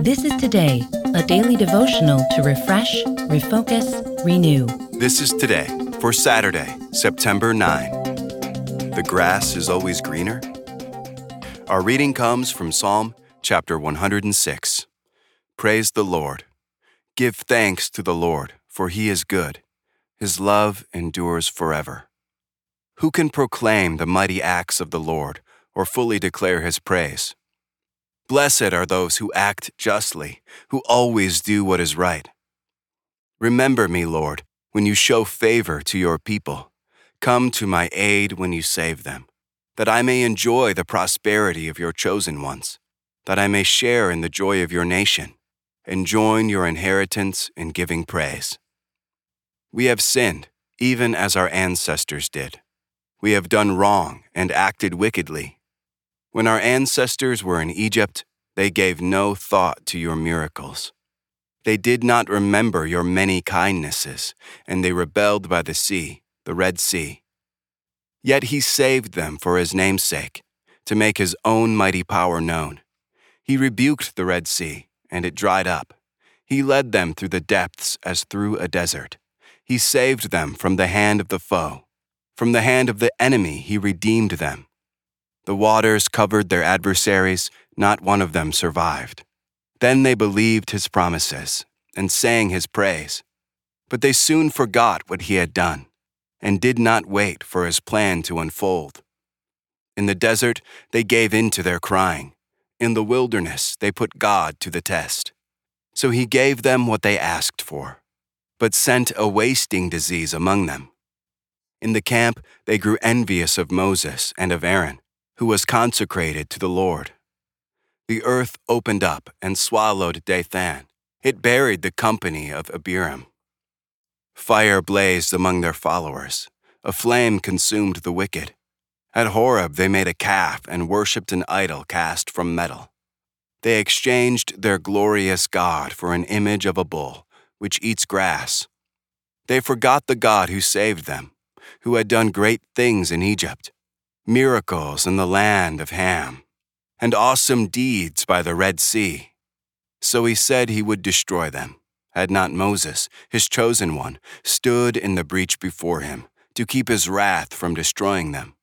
This is Today, a daily devotional to refresh, refocus, renew. This is Today for Saturday, September 9. The grass is always greener. Our reading comes from Psalm chapter 106. Praise the Lord. Give thanks to the Lord, for he is good. His love endures forever. Who can proclaim the mighty acts of the Lord or fully declare his praise? Blessed are those who act justly, who always do what is right. Remember me, Lord, when you show favor to your people. Come to my aid when you save them, that I may enjoy the prosperity of your chosen ones, that I may share in the joy of your nation, and join your inheritance in giving praise. We have sinned, even as our ancestors did. We have done wrong and acted wickedly. When our ancestors were in Egypt, they gave no thought to your miracles. They did not remember your many kindnesses, and they rebelled by the sea, the Red Sea. Yet he saved them for his name's sake, to make his own mighty power known. He rebuked the Red Sea, and it dried up. He led them through the depths as through a desert. He saved them from the hand of the foe. From the hand of the enemy he redeemed them. The waters covered their adversaries, not one of them survived. Then they believed his promises and sang his praise. But they soon forgot what he had done and did not wait for his plan to unfold. In the desert, they gave in to their crying. In the wilderness, they put God to the test. So he gave them what they asked for, but sent a wasting disease among them. In the camp, they grew envious of Moses and of Aaron who was consecrated to the Lord. The earth opened up and swallowed Dathan. It buried the company of Abiram. Fire blazed among their followers. A flame consumed the wicked. At Horeb, they made a calf and worshipped an idol cast from metal. They exchanged their glorious God for an image of a bull, which eats grass. They forgot the God who saved them, who had done great things in Egypt miracles in the land of Ham, and awesome deeds by the Red Sea. So he said he would destroy them, had not Moses, his chosen one, stood in the breach before him to keep his wrath from destroying them.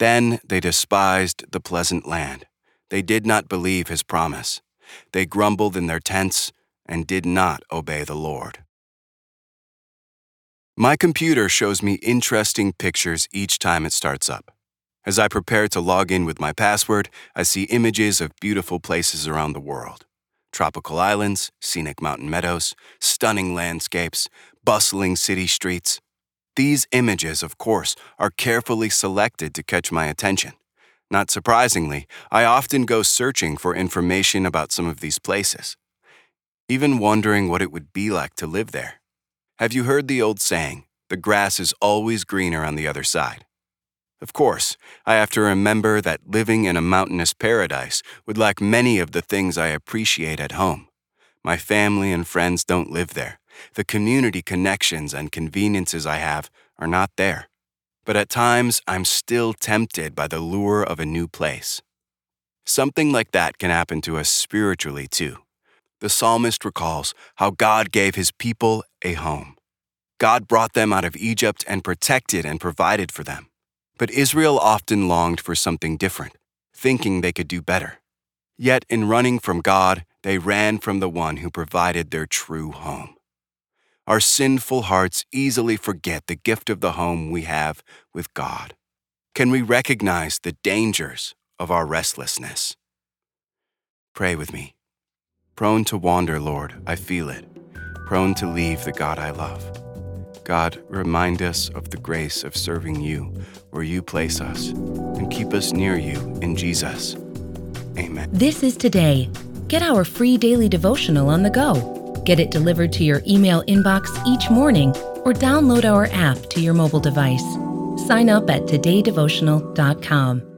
Then they despised the pleasant land. They did not believe his promise. They grumbled in their tents and did not obey the Lord. My computer shows me interesting pictures each time it starts up. As I prepare to log in with my password, I see images of beautiful places around the world tropical islands, scenic mountain meadows, stunning landscapes, bustling city streets. These images, of course, are carefully selected to catch my attention. Not surprisingly, I often go searching for information about some of these places, even wondering what it would be like to live there. Have you heard the old saying, the grass is always greener on the other side? Of course, I have to remember that living in a mountainous paradise would lack many of the things I appreciate at home. My family and friends don't live there. The community connections and conveniences I have are not there. But at times, I'm still tempted by the lure of a new place. Something like that can happen to us spiritually, too. The psalmist recalls how God gave his people a home. God brought them out of Egypt and protected and provided for them. But Israel often longed for something different, thinking they could do better. Yet in running from God, they ran from the one who provided their true home. Our sinful hearts easily forget the gift of the home we have with God. Can we recognize the dangers of our restlessness? Pray with me. Prone to wander, Lord, I feel it. Prone to leave the God I love. God, remind us of the grace of serving you where you place us, and keep us near you in Jesus. Amen. This is today. Get our free daily devotional on the go. Get it delivered to your email inbox each morning or download our app to your mobile device. Sign up at todaydevotional.com.